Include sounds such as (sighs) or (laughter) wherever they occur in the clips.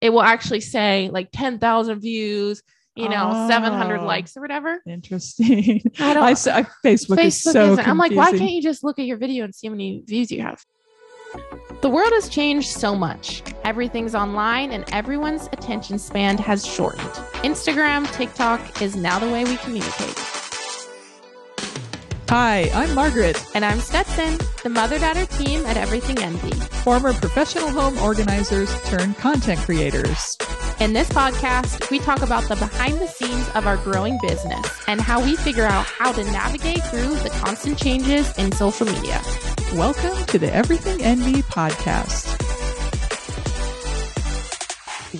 it will actually say like 10,000 views, you know, 700 Oh. likes or whatever. Interesting. (laughs) I don't I, I- Facebook, is Facebook so isn't. I'm like, why can't you just look at your video and see how many views you have? The world has changed so much. Everything's online and everyone's attention span has shortened. Instagram, TikTok is now the way we communicate. Hi, I'm Margaret, And I'm Stetson, the mother daughter team at Everything Envy. former professional home organizers turned content creators. In this podcast, we talk about the behind the scenes of our growing business and how we figure out how to navigate through the constant changes in social media. Welcome to the Everything Envy podcast.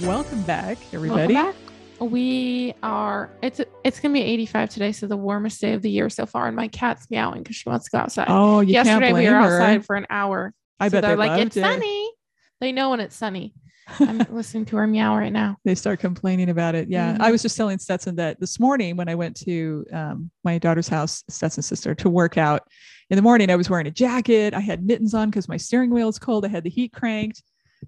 Welcome back, everybody. Welcome back. We are it's it's gonna be 85 today, so the warmest day of the year so far. And my cat's meowing because she wants to go outside. Oh, you Yesterday can't we were her. outside for an hour. I so bet they're they like, it's it. sunny. They know when it's sunny. I'm (laughs) listening to her meow right now. They start complaining about it. Yeah, Mhm. I was just telling Stetson that this morning when I went to um, my daughter's house, Stetson's sister, to work out. In the morning, I was wearing a jacket. I had mittens on because my steering wheel is cold. I had the heat cranked,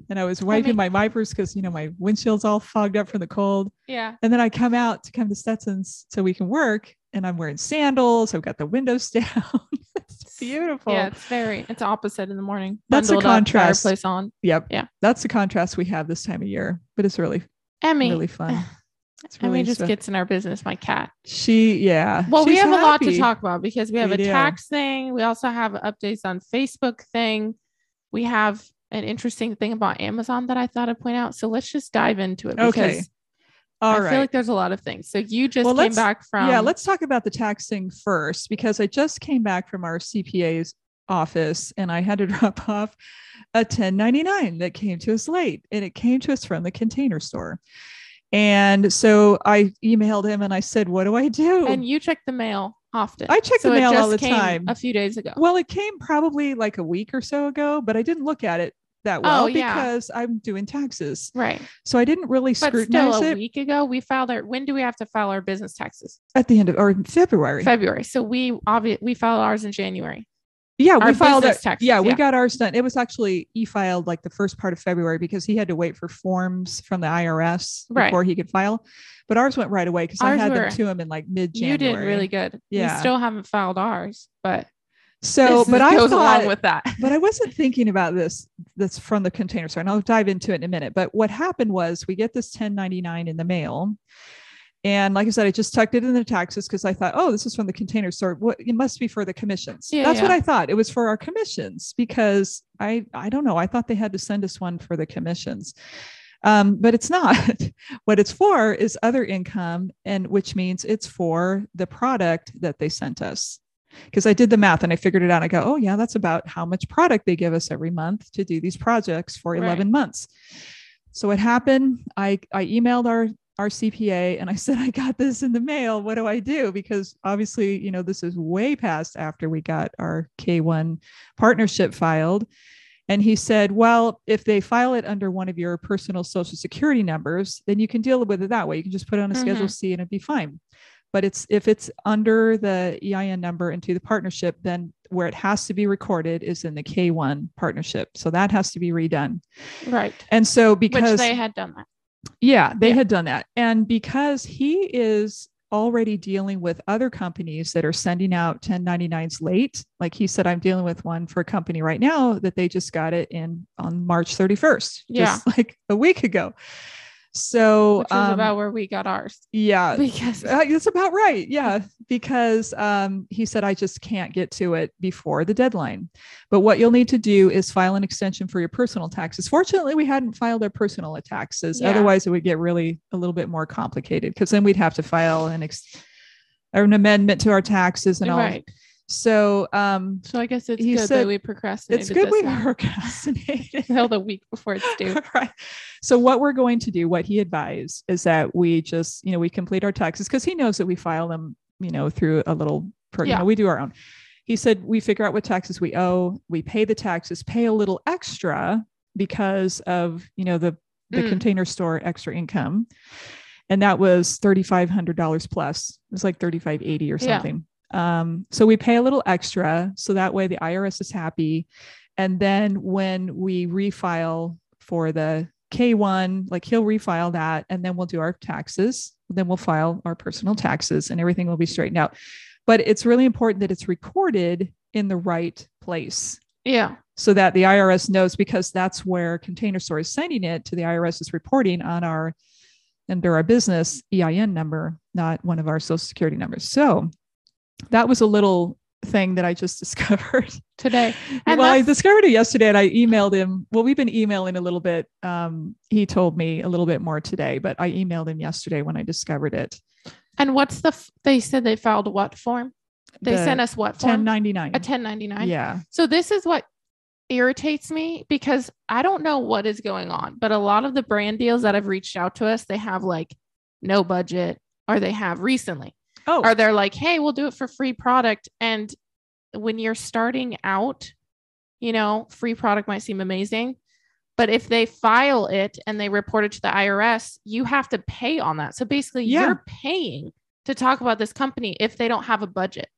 and I was wiping mean- my wipers because you know my windshield's all fogged up from the cold. Yeah. And then I come out to come to Stetson's so we can work, and I'm wearing sandals. I've got the windows (laughs) down. it's beautiful. Yeah, it's very it's opposite in the morning. That's a Bundled contrast. Fireplace on. Yep. Yeah. That's the contrast we have this time of year, but it's really, Emmy. really fun. (sighs) It's Emmy really just so- gets in our business, my cat. she, yeah. Well, we have a lot to talk about because we have We a do. tax thing. We also have updates on Facebook thing. We have an interesting thing about Amazon that I thought I'd point out. So let's just dive into it because Okay. All I right. feel like there's a lot of things. So you just Well, came back from yeah, let's talk about the tax thing first because I just came back from our CPA's office and I had to (laughs) drop off a 1099 that came to us late and it came to us from the container store. And so I emailed him and I said, What do I do? and you check the mail often. I check the So it mail all the came time. A few days ago. well, it came probably like a week or so ago, but I didn't look at it that oh, well Oh, yeah. because I'm doing taxes. right. So I didn't really But scrutinize still a it week ago, we filed our when do we have to file our business taxes? at the end of or February. February. So we obviously we filed ours in January. Yeah, Our we filed it. taxes, yeah, we got ours done. It was actually e filed like the first part of February because he had to wait for forms from the IRS Right. before he could file. But ours went right away because I had were- them to him in like mid January. You did really good. Yeah. We still haven't filed ours, but So, but I goes thought, along with that. (laughs) but I wasn't thinking about this. That's from the container store, and I'll dive into it in a minute. But what happened was we get this 1099 in the mail. And like I said, I just tucked it in the taxes because I thought, oh, this is from the container store. What it must be for the commissions. Yeah, That's what. I thought. It was for our commissions because I I don't know. I thought they had to send us one for the commissions. Um, but it's not. (laughs) what it's for is other income, and which means it's for the product that they sent us because I did the math and I figured it out. I go, oh yeah, that's about how much product they give us every month to do these projects for Right. 11 months. So what happened? I I emailed our our CPA and I (laughs) said, I got this in the mail. What do I do? Because obviously, you know, this is way past after we got our K1 partnership filed. And he said, Well, if they file it under one of your personal social security numbers, then you can deal with it that way. You can just put it on a Schedule mm-hmm. C and it'd be fine but it's if it's under the EIN number into the partnership, then where it has to be recorded is in the K1 partnership. So that has to be redone. Right. And so Which because they had done that. yeah, they Yeah. had done that. And because he is already dealing with other companies that are sending out 1099s late, like he said, I'm dealing with one for a company right now that they just got it in on March 31st, just (laughs) like a week ago. So Which um, about where we got ours. yeah, Because uh, that's about right. Yeah, because um, he said I just can't get to it before the deadline. But what you'll need to do is file an extension for your personal taxes. Fortunately, we hadn't filed our personal taxes. Yeah. Otherwise, it would get really a little bit more complicated because then we'd have to file an ex- or an amendment to our taxes and all. right. So um, So I guess it's good said that we procrastinated. it's good we one (laughs) procrastinated. until the week before it's due. (laughs) right. So what we're going to do, what he advised, is that we just, you know, we complete our taxes because he knows that we file them, you know, through a little, you Yeah. know, we do our own. He said we figure out what taxes we owe, we pay the taxes, pay a little extra because of, you know, the the Mm. container store extra income, and that was thirty five hundred dollars plus. It was like thirty five eighty or Yeah. Um, so we pay a little extra, so that way the IRS is happy. And then when we refile for the K1, like he'll refile that and then we'll do our taxes. Then we'll file our personal taxes and everything will be straightened out. But it's really important that it's recorded in the right place Yeah. so that the IRS knows because that's where Container Store is sending it to the IRS is reporting on our under our business EIN number, not one of our social security numbers. So that was a little thing that I just (laughs) discovered. Today. (laughs) And well, I discovered it yesterday and I emailed him. Well, we've been emailing a little bit. Um, he told me a little bit more today, but I emailed him yesterday when I discovered it. And what's the, f- they said they filed what form? They The sent us what form? 1099. A 1099. Yeah. So this is what irritates me because I don't know what is going on, but a lot of the brand deals that have reached out to us, they have like no budget or they have recently, Oh, or they're like, hey, we'll do it for free product. And when you're starting out, you know, free product might seem amazing. But if they file it and they report it to the IRS, you have to pay on that. So basically, Yeah. you're paying to talk about this company if they don't have a budget.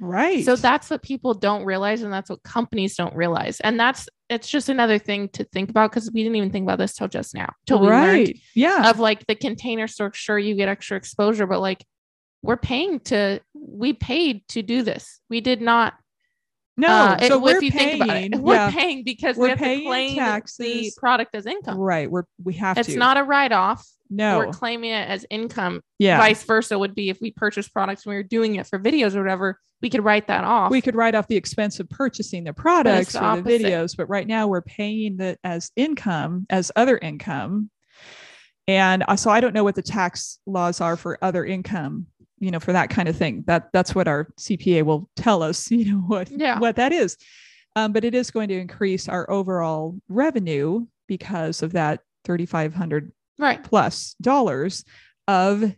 right. So that's what people don't realize, and that's what companies don't realize. And that's it's just another thing to think about because we didn't even think about this till just now. Till we learned right. Yeah. of like the container store, sure you get extra exposure, but like we're paying to we paid to do this. We did not no. uh, it- so we're if you paying. think about it, we're yeah. paying because We're we have paying to claim the product as income. Right. We're we have It's to. not a write-off. no. We're claiming it as income. yeah. Vice versa would be if we purchase products and we were doing it for videos or whatever, we could write that off. we could write off the expense of purchasing the products the or the videos, but right now we're paying that as income, as other income. And uh, so I don't know what the tax laws are for other income, you know, for that kind of thing. That that's what our CPA will tell us, (laughs) you know, what Yeah. what that is. Um, but it is going to increase our overall revenue because of that 3500 right. plus dollars of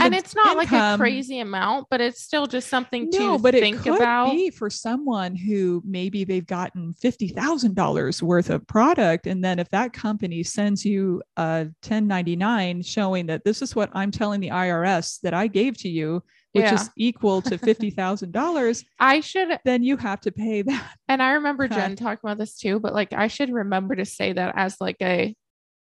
and it's not like a crazy amount, but it's still just something No, to but it think could about. be for someone who maybe they've gotten fifty thousand dollars worth of product, and then if that company sends you a ten ninety nine showing that this is what I'm telling the IRS that I gave to you, which Yeah. is equal to (laughs) fifty thousand dollars, I should, then you have to pay that. and I remember. Jen talking about this too, but like I should remember to say that as like a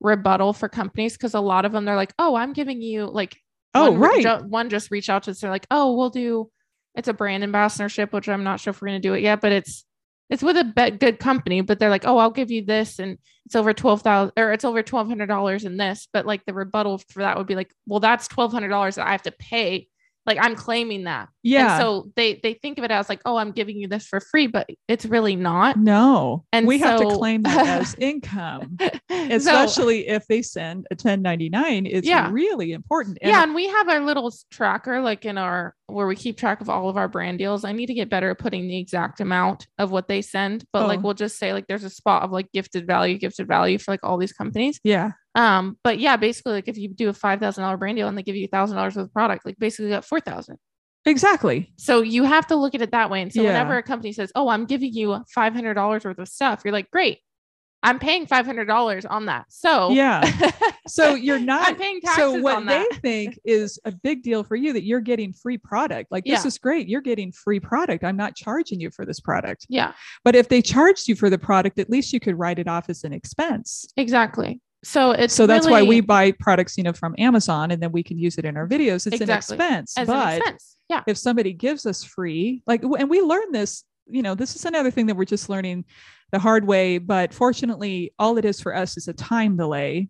rebuttal for companies because a lot of them they're like, oh, I'm giving you like, Oh, one, right. one just reached out to us. They're like, oh, we'll do. It's a brand ambassadorship, which I'm not sure if we're gonna do it yet, but it's it's with a be- good company. But they're like, oh, I'll give you this, and it's over twelve thousand or it's over twelve hundred dollars in this. But like the rebuttal for that would be like, well, that's twelve hundred dollars that I have to pay. Like I'm claiming that. Yeah. And so they they think of it as like, oh, I'm giving you this for free, but it's really not. no, And we have to claim that as (laughs) income, So- especially if they send a ten ninety nine. It's Yeah. really important. And yeah, and we have our little tracker like in our where we keep track of all of our brand deals. I need to get better at putting the exact amount of what they send, but like Oh. we'll just say like there's a spot of like gifted value, gifted value for like all these companies. yeah, Um, but yeah, basically like if you do a five thousand dollar brand deal and they give you thousand dollars worth of product, like basically you got four thousand. exactly. So you have to look at it that way. And so Yeah. whenever a company says, "Oh, I'm giving you five hundred dollars worth of stuff," you're like, "Great, I'm paying five hundred dollars on that." So Yeah. (laughs) So you're not I'm paying taxes so what they think is a big deal for you that you're getting free product. Like this Yeah. is great. You're getting free product. I'm not charging you for this product. yeah, But if they charged you for the product, at least you could write it off as an expense. exactly. So it's so that's why we buy products, you know, from Amazon and then we can use it in our videos. It's Exactly. an expense. as but an expense. Yeah, if somebody gives us free, like, and we learn this, you know, this is another thing that we're just learning the hard way. But fortunately, all it is for us is a time delay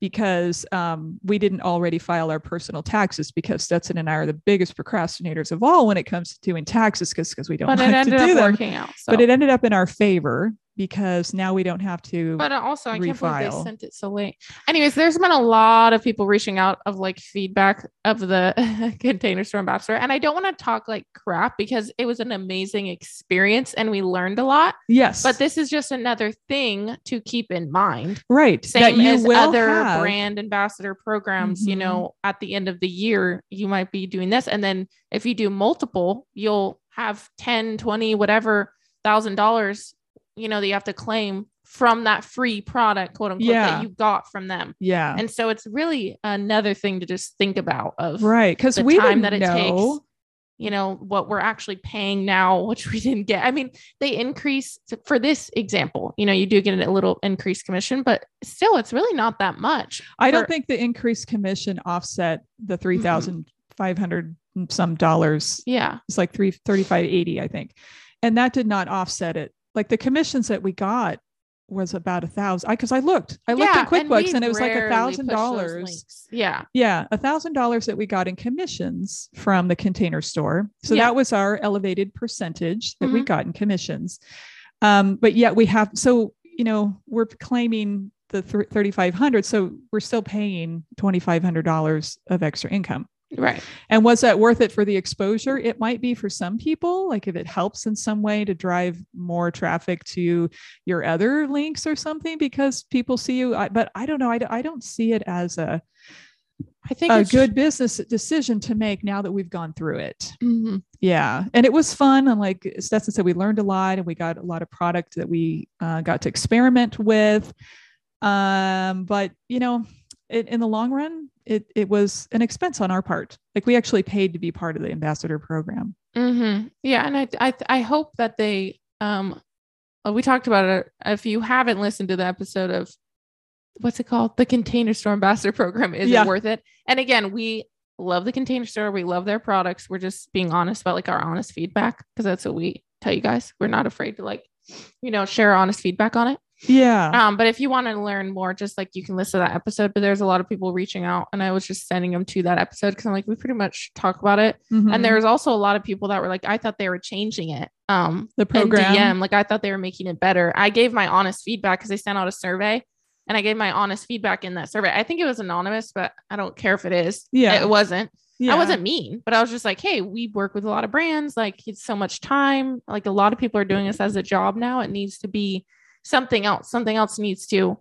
because um, we didn't already file our personal taxes because Stetson and I are the biggest procrastinators of all when it comes to doing taxes because because we don't but (laughs) it ended to do up them. working out. So. But it ended up in our favor because now we don't have to. But also, I can't believe they sent it so late. Anyways, there's been a lot of people reaching out of like feedback of the (laughs) container store ambassador. And I don't want to talk like crap because it was an amazing experience and we learned a lot. yes, But this is just another thing to keep in mind. right Same that you as will other have. brand ambassador programs, you Mhm. know, at the end of the year, you might be doing this. And then if you do multiple, you'll have 10, 20, whatever thousand dollars, you know, that you have to claim from that free product, quote unquote, Yeah. that you got from them. Yeah, And so it's really another thing to just think about of right because the we time that it know. takes. you know what we're actually paying now (laughs) which we didn't get i mean they increase for this example you know you do get a little increased commission but still it's really not that much I don't think the increased commission offset the 3,500 some dollars. yeah It's like three thirty-five eighty, I think. And that did not offset it. Like the commissions that we got was about a thousand. I because I looked, I looked yeah, at QuickBooks we and, it was like a thousand dollars. yeah Yeah, a thousand dollars that we got in commissions from the container store. So Yeah. that was our elevated percentage that we Mhm. got in commissions. Um, but yet we have so you know we're claiming the 3500 so we're still paying $2500 of extra income right and was that worth it for the exposure it might be for some people like if it helps in some way to drive more traffic to your other links or something because people see you I, but i don't know I, I don't see it as a i think a good business decision to make now that we've gone through it. Mhm. Yeah. And it was fun. And like Stetson said, we learned a lot and we got a lot of product that we uh, got to experiment with. Um, but, you know, it, in the long run, it, it was an expense on our part. Like we actually paid to be part of the ambassador program. hmm Yeah, and I I I hope that they um we talked about it. If you haven't listened to the episode of what's it called? The Container Store Ambassador Program, is Yeah. it worth it? And again, we love the Container Store. We love their products. We're just being honest about like our honest feedback because that's what we tell you guys. We're not afraid to like, you know, share honest feedback on it. Yeah. Um, but if you want to learn more, just like you can listen to that episode. But there's a lot of people reaching out, and I was just sending them to that episode because I'm like, we pretty much talk about it. Mhm. And there's also a lot of people that were like, I thought they were changing it. Um, the program. DM, like I thought they were making it better. I gave my honest feedback because they sent out a survey, and I gave my honest feedback in that survey. I think it was anonymous, but I don't care if it is. Yeah. it wasn't. yeah. I wasn't mean, but I was just like, hey, we work with a lot of brands. Like it's so much time. Like a lot of people are doing this as a job now. It needs to be something else. Something else needs to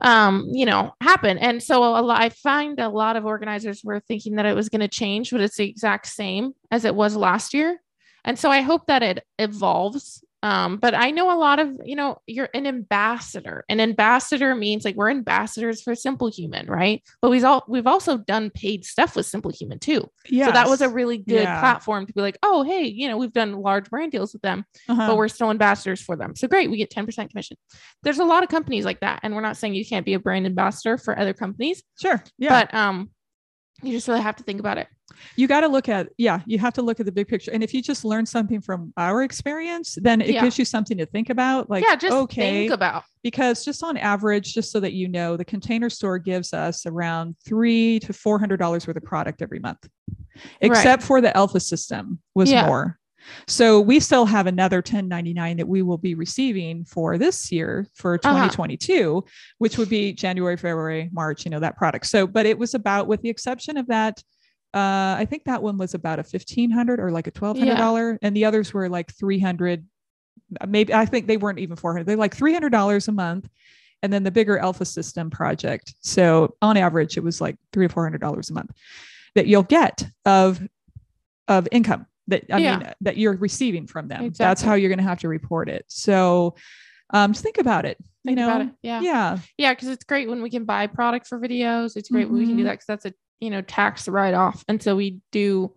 um you know happen and so a lot i find a lot of organizers were thinking that it was going to change but it's the exact same as it was last year and so i hope that it evolves um but i know a lot of you know you're an ambassador an ambassador means like we're ambassadors for simplehuman right but we've all we've also done paid stuff with simplehuman too Yeah. so that was a really good Yeah. platform to be like oh hey you know we've done large brand deals with them Uh-huh. but we're still ambassadors for them. So great, we get 10% commission. There's a lot of companies like that. And we're not saying you can't be a brand ambassador for other companies, sure. Yeah. but um you just really have to think about it. you got to look at yeah you have to look at the big picture and if you just learn something from our experience then it Yeah. gives you something to think about like yeah, just okay think about because just on average just so that you know the container store gives us around three to four hundred dollars worth of product every month except for the Elfa system was Yeah. more so we still have another 1099 that we will be receiving for this year for Uh-huh. 2022 which would be january february march you know that product. So but it was about with the exception of that uh i think that one was about a 1500 or like a 1200 dollar and the others were like 300 maybe i think they weren't even 400 they're like 300 dollars a month and then the bigger Elfa system project. So on average it was like three to four hundred dollars a month that you'll get of of income that i Yeah. mean that you're receiving from them that's how you're going to have to report it so um just think about it you Think know it. Yeah. yeah Yeah. Cause it's great when we can buy product for videos. It's great when we can do Mhm. that because that's a, you know, tax write off. And so we do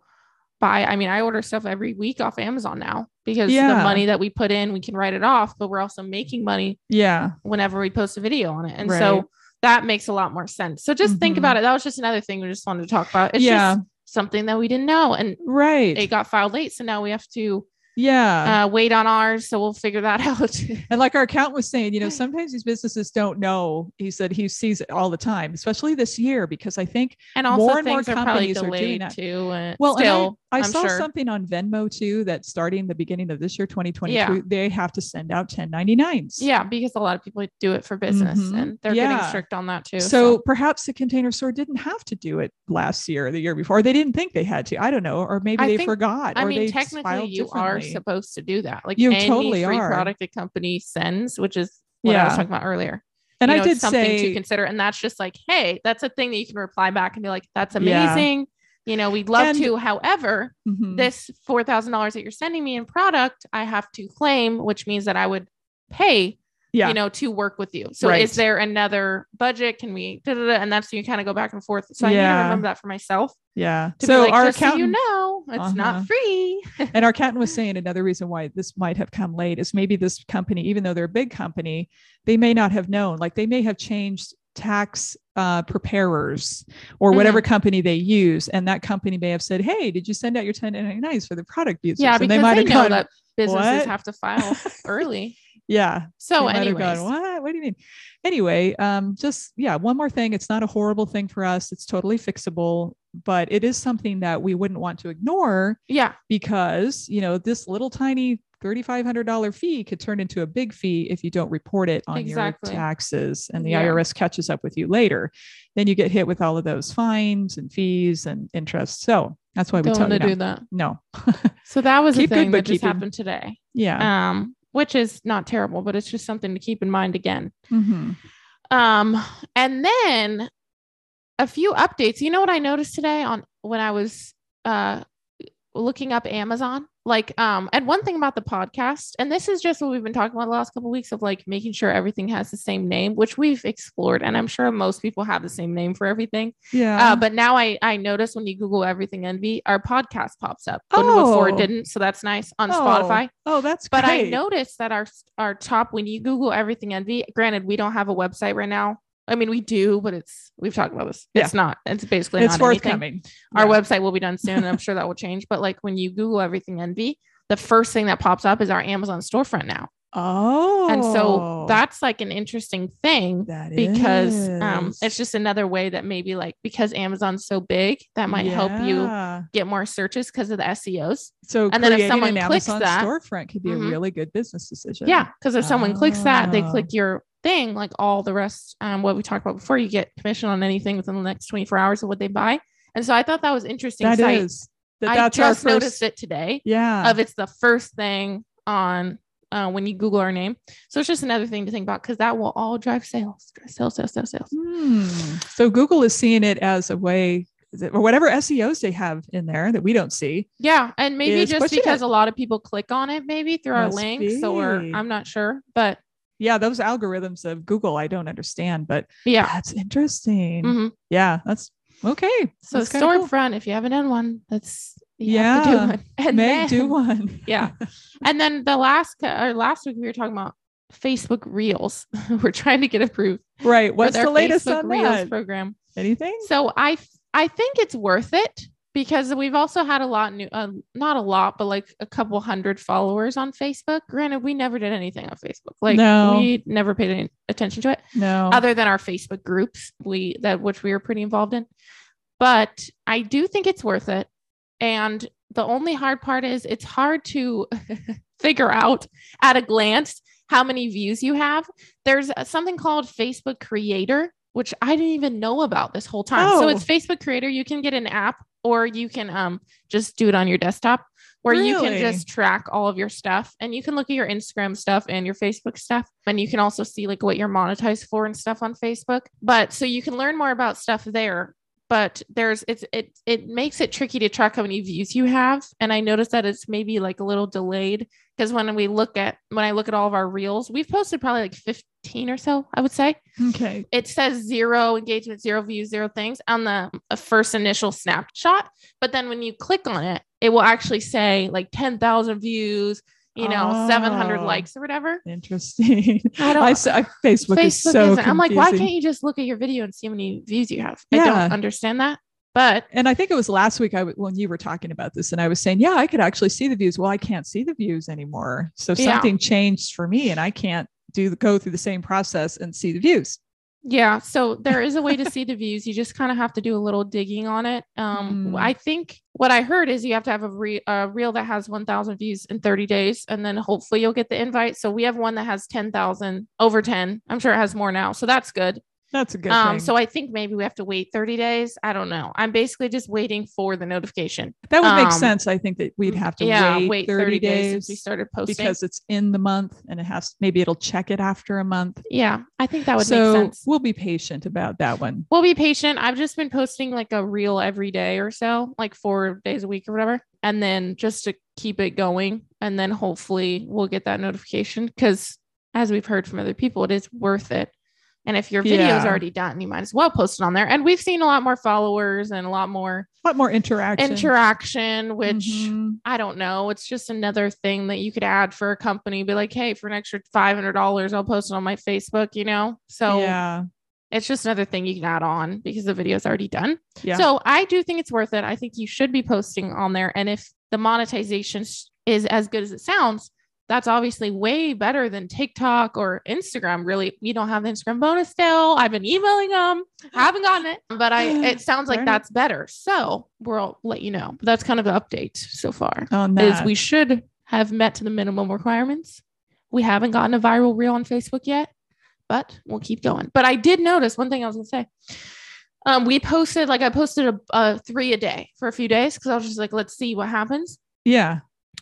buy, I mean, I order stuff every week off Amazon now because the money that we put in, we can write it off, but we're also making money yeah whenever we post a video on it. And Right. so that makes a lot more sense. So just think Mhm. about it. That was just another thing we just wanted to talk about. It's Yeah. just something that we didn't know. And right it got filed late. So now we have to yeah uh, wait on ours. So we'll figure that (laughs) out. And like our accountant was saying, you know, (laughs) sometimes these businesses don't know. He said he sees it all the time, especially this year, because I think and also More and more things are companies are doing that. too. And well, and I- I, saw sure. something on Venmo too that starting the beginning of this year, 2022, Yeah. they have to send out 1099s. Yeah, because a lot of people do it for business Mhm. and they're Yeah. getting strict on that too. So, perhaps the container store didn't have to do it last year or the year before. They didn't think they had to. I don't know. Or maybe I they think- forgot. I or mean, they technically, filed you are differently. supposed to do that. Like You any totally free are. product a company sends, which is what I was talking about earlier. And you I know, did it's something to consider. And that's just like, hey, that's a thing that you can reply back and be like, that's Yeah. amazing. You know, we'd love And- to. However, Mhm. this four thousand dollars that you're sending me in product, I have to claim, which means that I would pay Yeah. you know, to work with you. So Right. is there another budget? Can we, da, da, da, and that's you kind of go back and forth. So I need to remember that for myself. Yeah. So like, our just so you accountant, know, it's Uh-huh. not free. (laughs) and our accountant was saying another reason why this might have come late is maybe this company, even though they're a big company, they may not have known. Like they may have changed tax uh, preparers or Mhm. whatever company they use, and that company may have said, "Hey, did you send out your 1099s for the product users?" Yeah, and because they might they have know gone, that businesses "What?" have to file early. (laughs) "Yeah." So, they might have anyways, what? What do you mean? Anyway, um, just yeah, one more thing. It's not a horrible thing for us. It's totally fixable, but it is something that we wouldn't want to ignore yeah, because you know this little tiny $3500 fee could turn into a big fee if you don't report it on Exactly. your taxes and the Yeah. irs catches up with you later then you get hit with all of those fines and fees and interest so that's why we don't tell want you to no. do that. no So that was (laughs) Keep a good thing that just happened today. yeah Um, which is not terrible, but it's just something to keep in mind again. Mhm. Um, and then a few updates. You know what I noticed today on when I was uh looking up Amazon? Like, um, and one thing about the podcast, and this is just what we've been talking about the last couple of weeks of like making sure everything has the same name, which we've explored, and I'm sure most people have the same name for everything. yeah Uh, but now I I notice when you Google everything envy, our podcast pops up. When before it Oh. didn't, so that's nice on Oh, Spotify. oh that's But I noticed that our our top when you Google everything envy, granted we don't have a website right now. I mean we do, but it's we've talked about this. Yeah. It's not. It's basically it's not anything. forthcoming Our Yeah. website will be done soon, and I'm sure that will change. But like when you Google everything envy, the first thing that pops up is our Amazon storefront now, oh and so that's like an interesting thing that because um it's just another way that maybe like because Amazon's so big that might help you get more searches because of the SEOs. So And then if someone an clicks Amazon that- storefront could be Mhm. a really good business decision. Yeah, because if someone clicks that, they click your thing, like all the rest, um, what we talked about before, you get commission on anything within the next 24 hours of what they buy. And so I thought that was interesting. that is. That I, just our first. noticed it today Yeah. of it's the first thing on uh, when you Google our name. So it's just another thing to think about because that will all drive sales, sales, sales, sales, sales. Hmm. So Google is seeing it as a way, or whatever SEOs they have in there that we don't see. Yeah, and maybe just because it. a lot of people click on it, maybe through our Must links, or. I'm not sure, but Yeah, those algorithms of Google, I don't understand, but yeah. that's interesting. Mhm. Yeah, that's okay. So That's kinda cool. if you haven't done one, that's you have to do Yeah. one. (laughs) And May then, do (laughs) one. yeah. (laughs) And then the last or last week we were talking about Facebook Reels. we're trying to get approved right. What's the latest Facebook on Reels that? program. Anything? So I I think it's worth it because we've also had a lot new uh, not a lot but like a couple hundred followers on Facebook. Granted, we never did anything on Facebook. Like No. we never paid any attention to it No. other than our Facebook groups we that which we were pretty involved in. But I do think it's worth it. And the only hard part is it's hard to (laughs) figure out at a glance how many views you have. There's uh, something called Facebook Creator, which I didn't even know about this whole time. Oh. So Oh. it's Facebook Creator. You can get an app or you can um just do it on your desktop where you can just track all of your stuff and you can look at your Instagram stuff and your Facebook stuff and you can also see like what you're monetized for and stuff on Facebook. But so you can learn more about stuff there. But there's it's it it makes it tricky to track how many views you have. And I noticed that it's maybe like a little delayed because when we look at when I look at all of our reels, we've posted probably like 15 or so, I would say okay. it says zero engagement, zero views, zero things on the uh, first initial snapshot. But then when you click on it, it will actually say like 10,000 views, you know, 700 Oh. likes or whatever. Interesting. (laughs) I don't- I, I- Facebook, is Facebook so isn't. I'm like, why can't you just look at your video and see how many views you have? I don't understand that. But and I think it was last week I w- when you were talking about this, and I was saying, yeah, I could actually see the views. Well, I can't see the views anymore. So Yeah. something changed for me, and I can't do the go through the same process and see the views. Yeah, so there is a way to see the views. You just kind of have to do a little digging on it. Um, Mm. I think what I heard is you have to have a, re- a reel that has 1,000 views in 30 days, and then hopefully you'll get the invite. So we have one that has 10,000 over 10. I'm sure it has more now, so that's good. That's a good Um, thing. so I think maybe we have to wait 30 days. I don't know. I'm basically just waiting for the notification. that would make um, sense. I think that we'd have to yeah, wait, 30, days, since we started posting. because it's in the month, and it has maybe it'll check it after a month. yeah, I think that would so make sense. we'll be patient about that one. we'll be patient. I've just been posting like a reel every day or so, like four days a week or whatever. And then just to keep it going. And then hopefully we'll get that notification because as we've heard from other people, it is worth it. And if your video is Yeah. already done, you might as well post it on there. And we've seen a lot more followers and a lot more A lot more interaction. interaction, which Mhm. I don't know. It's just another thing that you could add for a company. Be like, hey, for an extra five hundred dollars, I'll post it on my Facebook. You know, so yeah. it's just another thing you can add on because the video is already done. Yeah. So I do think it's worth it. I think you should be posting on there. And if the monetization is as good as it sounds, that's obviously way better than TikTok or Instagram. Really, you don't have the Instagram bonus still. I've been emailing them, haven't gotten it, but I it (sighs) sounds like that's better. So we'll let you know. But that's kind of the update so far. on Is we should have met to the minimum requirements. We haven't gotten a viral reel on Facebook yet, but we'll keep going. But I did notice one thing I was gonna say. Um, we posted like I posted a, a three a day for a few days because I was just like, let's see what happens. yeah.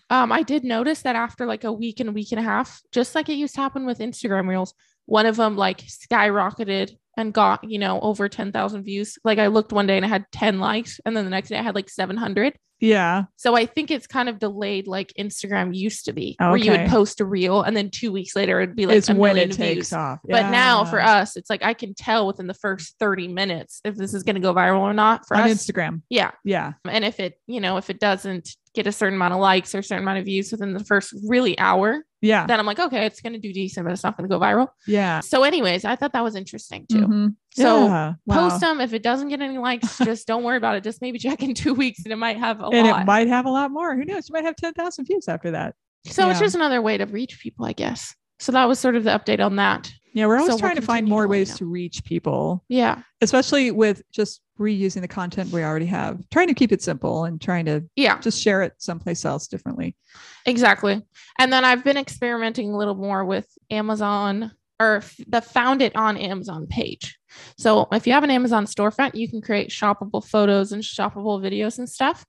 Um, I did notice that after like a week and a week and a half, just like it used to happen with Instagram reels, one of them like skyrocketed and got, you know, over 10,000 views. Like I looked one day and I had 10 likes, and then the next day I had like 700. Yeah. So I think it's kind of delayed like Instagram used to be, where you would post a reel and then two weeks later it'd be like it's a when million it takes views. off. But now for us, it's like I can tell within the first 30 minutes if this is going to go viral or not for on us. Instagram. Yeah. Yeah. And if it, you know, if it doesn't get a certain amount of likes or a certain amount of views within the first really hour, Yeah. then I'm like, okay, it's going to do decent, but it's not going to go viral. yeah. So, anyways, I thought that was interesting too. Mhm. So Yeah. post them. If it doesn't get any likes, (laughs) just don't worry about it. Just maybe check in two weeks and it might have a lot. and lot. it might have a lot more. Who knows? You might have 10,000 views after that. so it's just another way to reach people, I guess. So that was sort of the update on that. Yeah. We're always So we'll trying to find more to let you ways to reach people, Yeah. especially with just reusing the content we already have, trying to keep it simple and trying to Yeah. just share it someplace else differently. Exactly. And then I've been experimenting a little more with Amazon or the found it on Amazon page. So if you have an Amazon storefront, you can create shoppable photos and shoppable videos and stuff.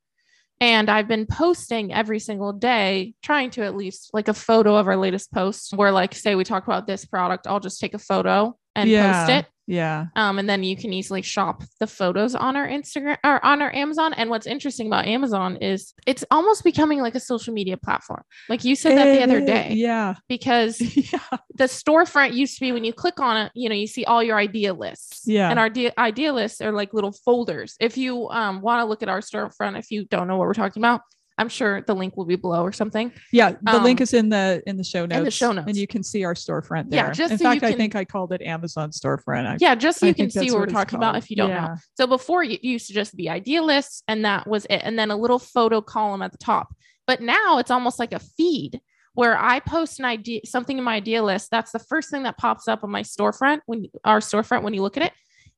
And I've been posting every single day, trying to at least like a photo of our latest post where, like, say we talk about this product, I'll just take a photo and post it. Yeah. Um, and then you can easily shop the photos on our Instagram or on our Amazon. And what's interesting about Amazon is it's almost becoming like a social media platform. Like you said that the other day, Yeah. because (laughs) Yeah. the storefront used to be when you click on it, you know, you see all your idea lists. Yeah. And our idea, idea lists are like little folders. If you um, want to look at our storefront, if you don't know what we're talking about, I'm sure the link will be below or something. Yeah, the link Um, is in the in the show notes. in the show notes. and you can see our storefront Yeah, there. just in so fact, I think I called it Amazon storefront. I, Yeah, just so I you can see that's what we're talking about if you don't know. So before it used to just be idea lists and that was it. And then a little photo column at the top. But now it's almost like a feed where I post an idea, something in my idea list. That's the first thing that pops up on my storefront when our storefront when you look at it.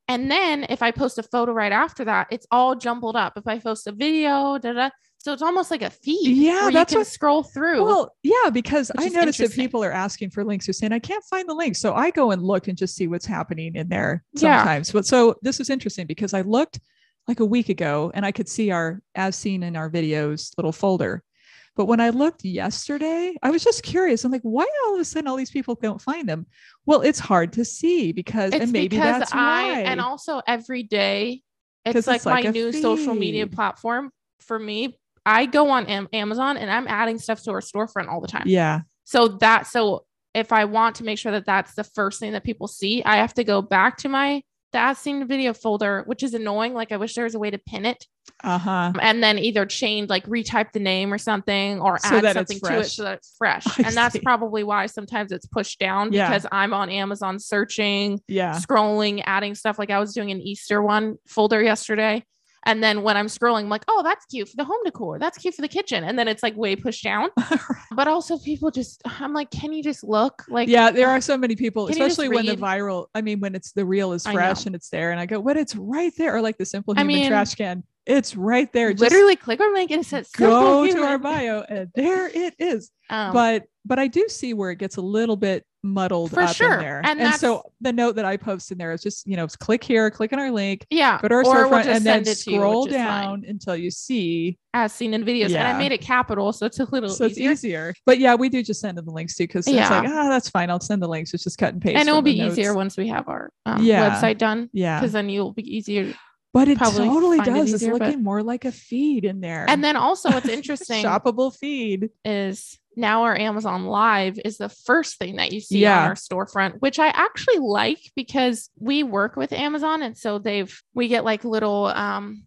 And then if I post a photo right after that, it's all jumbled up. If I post a video, da da. So it's almost like a feed. Yeah, where that's you can what- scroll through. Well, yeah, because I noticed that people are asking for links. They're saying I can't find the link, so I go and look and just see what's happening in there Yeah. sometimes. But so this is interesting because I looked like a week ago and I could see our as seen in our videos little folder. But when I looked yesterday, I was just curious. I'm like, why all of a sudden all these people don't find them? Well, it's hard to see because it's and maybe because that's I why. and also every day it's like, it's like my new social media platform for me. I go on Am- Amazon and I'm adding stuff to our storefront all the time. yeah, So that so if I want to make sure that that's the first thing that people see, I have to go back to my the as seen video folder, which is annoying. Like I wish there was a way to pin it uh huh. and then either change like retype the name or something or So add something to it so that it's fresh. (laughs) I and that's probably why sometimes it's pushed down Yeah. because I'm on Amazon searching Yeah, scrolling, adding stuff. Like I was doing an Easter one folder yesterday. And then when I'm scrolling, I'm like, oh, that's cute for the home decor. That's cute for the kitchen. And then it's like way pushed down. (laughs) But also people just, I'm like, can you just look? Like, yeah, there are so many people, Can you just especially when the viral. I mean, when it's the reel is fresh and it's there, and I go, "What? It's right there!" Or like the simple I human mean, trash can. It's right there. Just literally click our link and it says go simple to our bio, and there it is. Um, but but I do see where it gets a little bit muddled For up sure. in there. And And, so the note that I post in there is just you know click here, click on our link, yeah. go to our or we'll storefront, and then send it to you, scroll fine. down until you see. as seen in videos. And I made it capital. So it's a little So it's easier. easier. But yeah, we do just send them the links too because Yeah. it's like ah, that's fine. I'll send the links. It's just cut and paste. And it will from the be easier once we have our um, Yeah. website done Yeah. because then you'll be easier. But it probably totally find it does. It's easier, but- looking more like a feed in there. And then also what's (laughs) interesting shoppable feed. is now our Amazon Live is the first thing that you see Yeah. on our storefront, which I actually like because we work with Amazon and so they've we get like little um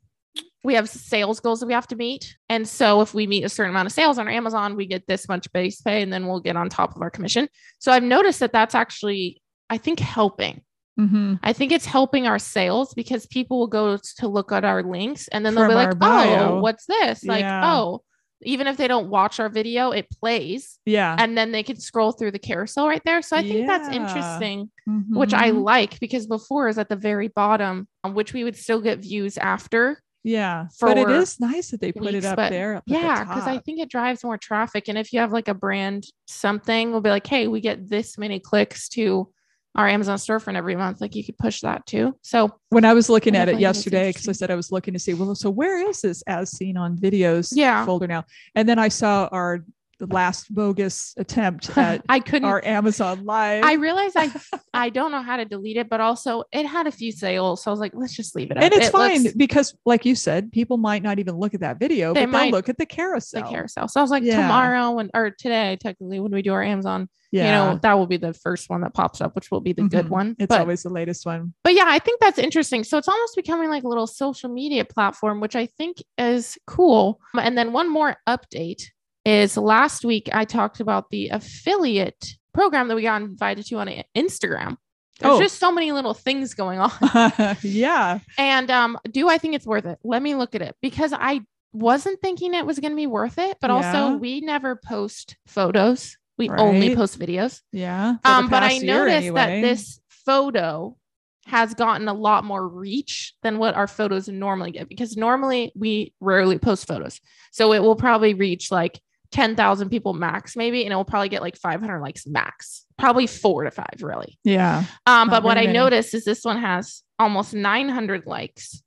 we have sales goals that we have to meet. And so if we meet a certain amount of sales on our Amazon, we get this much base pay and then we'll get on top of our commission. So I've noticed that that's actually I think helping. Mhm. I think it's helping our sales because people will go to look at our links and then they'll From be like, bio. "Oh, what's this?" Like, Yeah. "Oh, even if they don't watch our video, it plays Yeah. and then they can scroll through the carousel right there. So I think that's Yeah. interesting, which I Mhm. like because before is at the very bottom, um, which we would still get views after. yeah. But it is nice that they put weeks, it up there. Up at the Yeah, because I think it drives more traffic. And if you have like a brand something, we'll be like, hey, we get this many clicks to our Amazon storefront every month. Like you could push that too. So when I was looking I at it definitely think it's yesterday, because I said I was looking to see, well, so where is this as seen on videos Yeah. folder now? And then I saw our the last bogus attempt (laughs) at I couldn't our Amazon Live. I realized I (laughs) I don't know how to delete it, but also it had a few sales. So I was like, let's just leave it. and up. it's It fine looks because, like you said, people might not even look at that video, They but might- they'll look at the carousel. the carousel. So I was like, Yeah. tomorrow when or today, technically, when we do our Amazon, Yeah. you know, that will be the first one that pops up, which will be the good Mhm. one. It's but, always the latest one. but yeah, I think that's interesting. So it's almost becoming like a little social media platform, which I think is cool. And then one more update is last week I talked about the affiliate program that we got invited to on Instagram. There's Oh. just so many little things going on. (laughs) yeah. And um, do I think it's worth it? Let me look at it because I wasn't thinking it was going to be worth it, but Yeah. also we never post photos. We only post videos. Yeah. Um, but I noticed that this photo has gotten a lot more reach than what our photos normally get because normally we rarely post photos. So it will probably reach like 10,000 people max, maybe, and it will probably get like 500 likes max, probably four to five, really. Yeah. Um, but what I noticed is this one has almost 900 likes.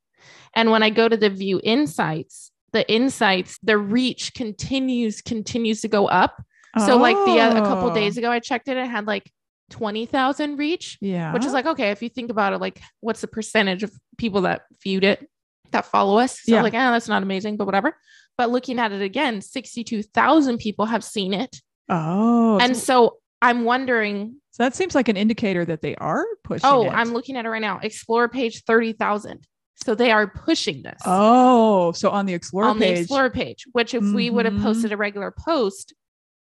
And when I go to the view insights, the insights, the reach continues, continues to go up. So like the uh, a couple Oh. days ago, I checked it, it had like 20,000 reach, Yeah. which is like, okay, if you think about it, like what's the percentage of people that viewed it that follow us? So Yeah. like, oh, that's not amazing, but whatever. But looking at it again, 62,000 people have seen it. oh. And so, I'm wondering so that seems like an indicator that they are pushing. Oh, it. I'm looking at it right now. Explore page 30,000. So they are pushing this Oh, so on the Explorer on the page. Explorer page, which if we would have Mhm. posted a regular post,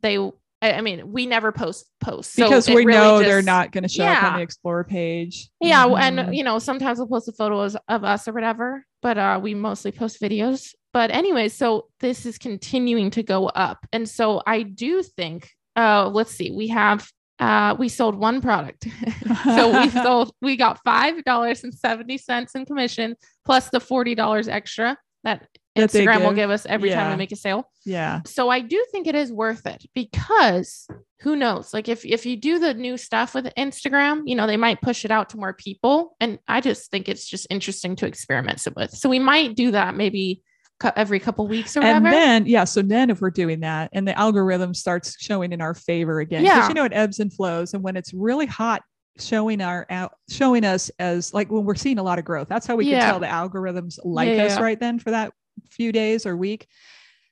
they, I mean, we never post posts. So because we really know they're not going to show up on the Explorer page. Yeah. Mhm. And, you know, sometimes we'll post the photos of us or whatever, but uh, we mostly post videos. But anyway, so this is continuing to go up. And so I do think, uh, let's see, we have, uh, we sold one product. (laughs) so we (laughs) sold we got five dollars and seventy cents in commission plus the forty dollars extra that That Instagram will give. us every time Yeah. we make a sale. yeah. So I do think it is worth it because who knows? Like if if you do the new stuff with Instagram, you know, they might push it out to more people. And I just think it's just interesting to experiment with. So we might do that maybe every couple weeks or And then, yeah. So then, if we're doing that, and the algorithm starts showing in our favor again, because Yeah. you know it ebbs and flows, and when it's really hot, showing our out, showing us as like when we're seeing a lot of growth. That's how we Yeah. can tell the algorithms like Yeah, us right then for that few days or week.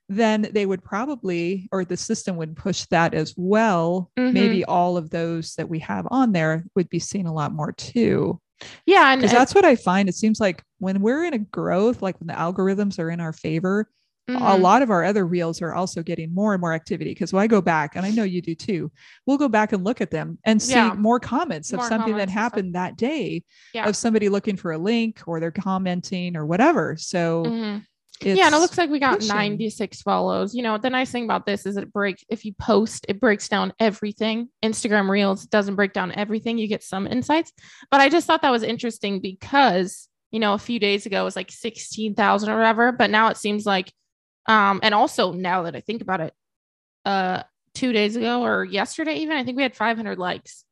Then they would probably, or the system would push that as well. Mhm. Maybe all of those that we have on there would be seen a lot more too. yeah, and because that's what I find. It seems like when we're in a growth, like when the algorithms are in our favor, a mhm. lot of our other reels are also getting more and more activity. Because when I go back, and I know you do too, we'll go back and look at them and see Yeah. more comments of More something comments that happened that day Yeah. of somebody looking for a link or they're commenting or whatever. So Mhm. It's, yeah, and it looks like we got pushing. 96 follows. You know, the nice thing about this is it breaks if you post, it breaks down everything. Instagram Reels doesn't break down everything. You get some insights. But I just thought that was interesting because, you know, a few days ago it was like 16,000 or whatever, but now it seems like um and also now that I think about it, uh 2 days ago or yesterday even, I think we had 500 likes.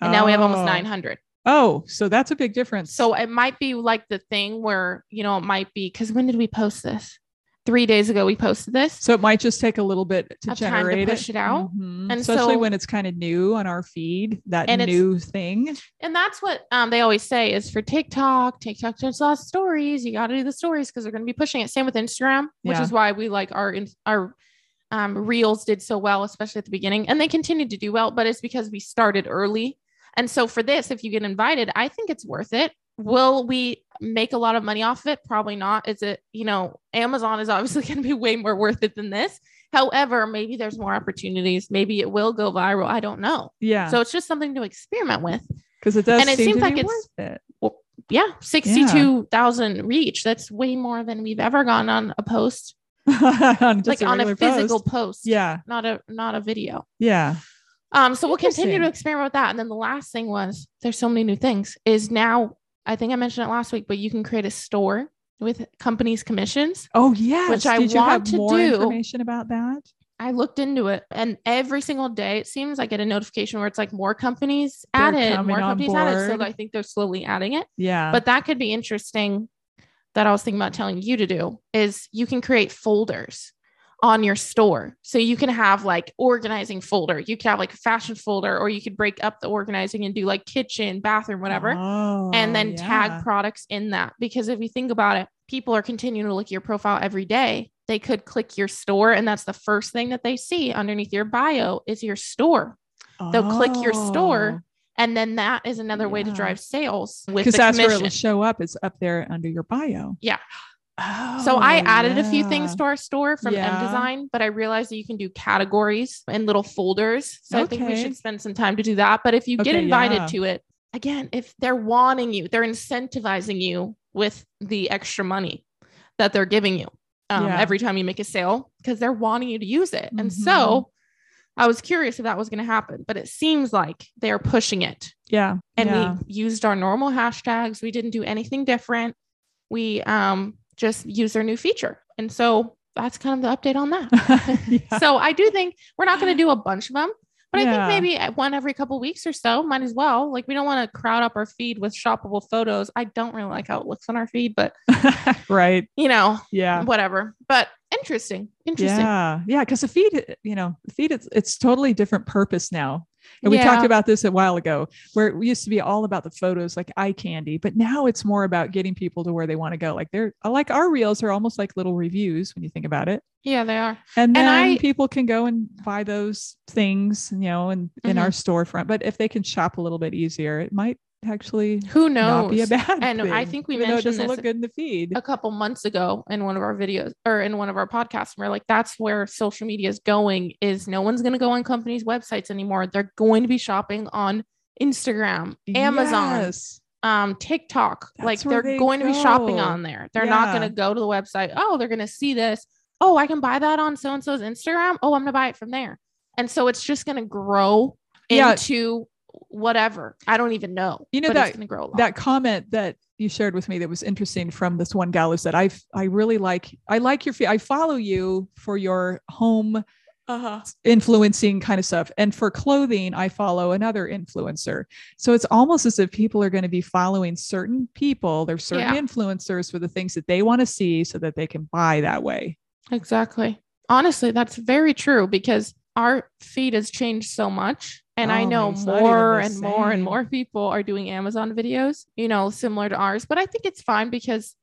And now we have almost Oh. 900. Oh, so that's a big difference. So it might be like the thing where, you know, it might be because when did we post this? Three days ago, we posted this. So it might just take a little bit to time to generate push it out. Mhm. And especially so- when it's kind of new on our feed, that new thing. And that's what um, they always say is for TikTok, TikTok does lots of stories. You got to do the stories because they're going to be pushing it. Same with Instagram, which Yeah. is why we like our in- our um, Reels did so well, especially at the beginning, and they continued to do well, but it's because we started early. And so for this, if you get invited, I think it's worth it. Will we make a lot of money off of it? Probably not. Is it, you know, Amazon is obviously (laughs) going to be way more worth it than this. However, maybe there's more opportunities. Maybe it will go viral. I don't know. Yeah. So it's just something to experiment with. because it does and it seem seems to like it's- worth it. Yeah, 62,000 reach. That's way more than we've ever gotten on a post, (laughs) on like on a physical post. post. Yeah. Not a not a video. Yeah. Um, so we'll continue to experiment with that. And then the last thing was there's so many new things. Is now I think I mentioned it last week, but you can create a store with companies' commissions. Oh yeah. Which I Did want to more do. information about that? I looked into it, and every single day it seems I get a notification where it's like more companies They're added, more companies added. So. I think they're slowly adding it. Yeah. But that could be interesting. That I was thinking about telling you to do is you can create folders on your store. So you can have like organizing folder. You could have like a fashion folder, or you could break up the organizing and do like kitchen, bathroom, whatever. oh, and then Oh, tag products in that. Because if you think about it, people are continuing to look at your profile every day. They could click your store, and that's the first thing that they see underneath your bio is your store. They'll click your store, oh. And then that is another way to drive sales with because that's where it'll show up. It's up there under your bio. Yeah. Oh, So I added a few things to our store from Yeah. mDesign, but I realized that you can do categories and little folders. So I think we should spend some time to do that. But if you get invited yeah. to it, again, if they're wanting you, they're incentivizing you with the extra money that they're giving you um, every time you make a sale because they're wanting you to use it. And Mhm. so I was curious if that was going to happen, but it seems like they're pushing it Yeah. and we used our normal hashtags. We didn't do anything different. We um, just use their new feature. And so that's kind of the update on that. (laughs) Yeah. So I do think we're not going to do a bunch of them, but I think maybe one every couple weeks or so might as well. Like we don't want to crowd up our feed with shoppable photos. I don't really like how it looks on our feed, but (laughs) right. you know, Yeah. whatever. But interesting. Interesting. Yeah. Yeah. Because the feed, you know, the feed, it's, it's totally different purpose now. And we talked about this a while ago, where it used to be all about the photos, like eye candy, but now it's more about getting people to where they want to go. Like they're like our reels are almost like little reviews when you think about it. Yeah, they are. And then And I- people can go and buy those things, you know, in, in Mm-hmm. our storefront. But if they can shop a little bit easier, it might actually Who knows? be a bad And I think we though it doesn't this look good in the feed. a couple months ago in one of our videos or in one of our podcasts we're like that's where social media is going is no one's going to go on companies websites anymore. They're going to be shopping on instagram amazon Yes. um tiktok. Like That's where they're they going to be shopping on there. They're not going to go to the website. Oh they're going to see this. Oh i can buy that on so and so's instagram. Oh i'm going to buy it from there. And so it's just going to grow Yeah. into whatever i don't even know You know but that- it's going to grow a that comment that you shared with me that was interesting from this one gal who said i i really like i like your fe- i follow you for your home uh-huh influencing kind of stuff and for clothing i follow another influencer so it's almost as if people are going to be following certain people there's certain Yeah. influencers for the things that they want to see so that they can buy that way Exactly. Honestly, that's very true because our feed has changed so much. And I Oh, know it's more and more and more people are doing Amazon videos, you know, similar to ours. But I think it's fine because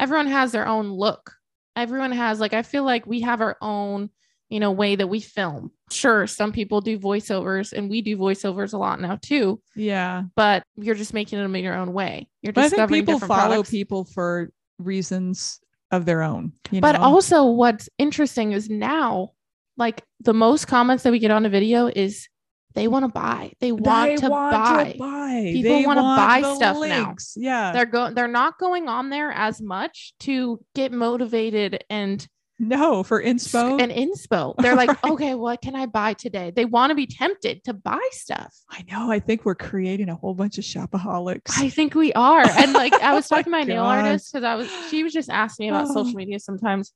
everyone has their own look. Everyone has, like, I feel like we have our own, you know, way that we film. Sure, some people do voiceovers and we do voiceovers a lot now too, yeah but you're just making them in your own way. You're but i think discovering people follow products. people for reasons of their own you But know? also, what's interesting is now, like the most comments that we get on a video is they want to buy. They want, They to, want buy. buy. People They wanna buy the stuff now. Yeah. They're going. They're not going on there as much to get motivated and no, for inspo. and inspo. (laughs) They're like, Right. okay, what can I buy today? They want to be tempted to buy stuff. I know. I think we're creating a whole bunch of shopaholics. I think we are. And like I was (laughs) Oh talking to my nail artist because I was she was just asking me about Oh. social media sometimes.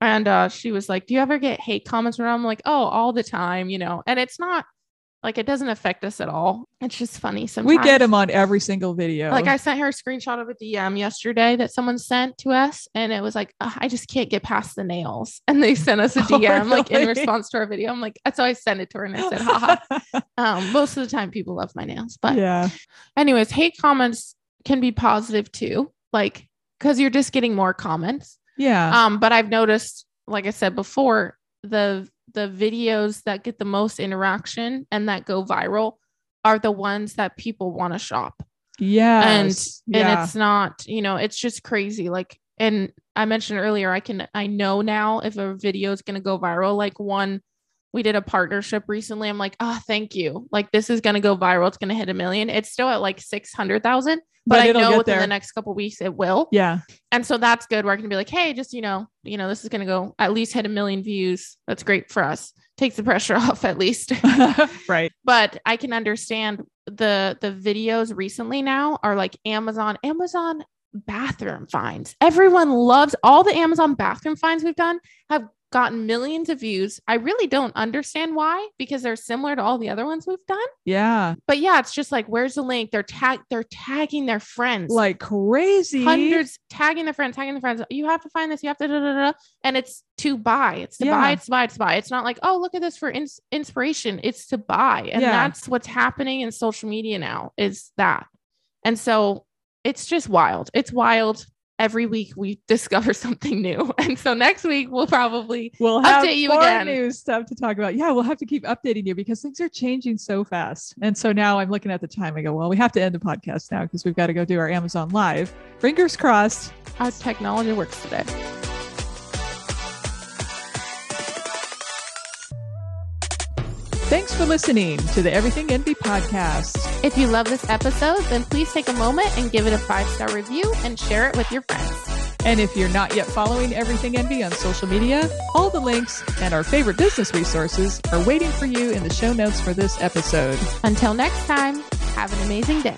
And uh she was like, Do you ever get hate comments from I'm like, oh, all the time, you know, and it's not like it doesn't affect us at all. It's just funny sometimes. we get them on every single video. Like I sent her a screenshot of a DM yesterday that someone sent to us, and it was like, I just can't get past the nails. (laughs) And they sent us a (laughs) Oh, DM like in response to our video. I'm like, so I sent it to her and I said, haha. (laughs) Um, most of the time people love my nails, but yeah. anyways, hate comments can be positive too, like because you're just getting more comments. Yeah. Um, but I've noticed, like I said before, the the videos that get the most interaction and that go viral are the ones that people want to shop. Yeah. And and it's not, you know, it's just crazy. Like and I mentioned earlier, I can I know now if a video is gonna go viral, like one we did a partnership recently. I'm like, oh, thank you. Like this is gonna go viral. It's gonna hit a million. It's still at like six hundred thousand, but, But I know within the next couple weeks it will. yeah. And so that's good We're gonna be like, hey, just you know, you know, this is gonna go at least hit a million views. That's great for us. Takes the pressure (laughs) off at least. (laughs) right. but I can understand the the videos recently now are like Amazon, Amazon bathroom finds. Everyone loves all the Amazon bathroom finds we've done have gotten millions of views. I really don't understand why because they're similar to all the other ones we've done. Yeah. But yeah, it's just like where's the link? They're tag they're tagging their friends. Like crazy. hundreds tagging their friends, tagging their friends. You have to find this. You have to da, da, da, and it's to buy. It's to Yeah. buy. It's to buy. It's to buy. It's not like oh look at this for ins- inspiration. It's to buy, and Yeah. that's what's happening in social media now. Is that, and so it's just wild. It's wild. Every week we (laughs) discover something new, (laughs) and so next week we'll probably We'll have Update you more again. new stuff to talk about. Yeah, we'll have to keep updating you because things are changing so fast. And so now I'm looking at the time. I go, well, we have to end the podcast now because we've got to go do our Amazon Live. Fingers crossed. how technology works today. Thanks for listening to the Everything Envy podcast. If you love this episode, then please take a moment and give it a five star review and share it with your friends. And if you're not yet following Everything Envy on social media, all the links and our favorite business resources are waiting for you in the show notes for this episode. Until next time, have an amazing day.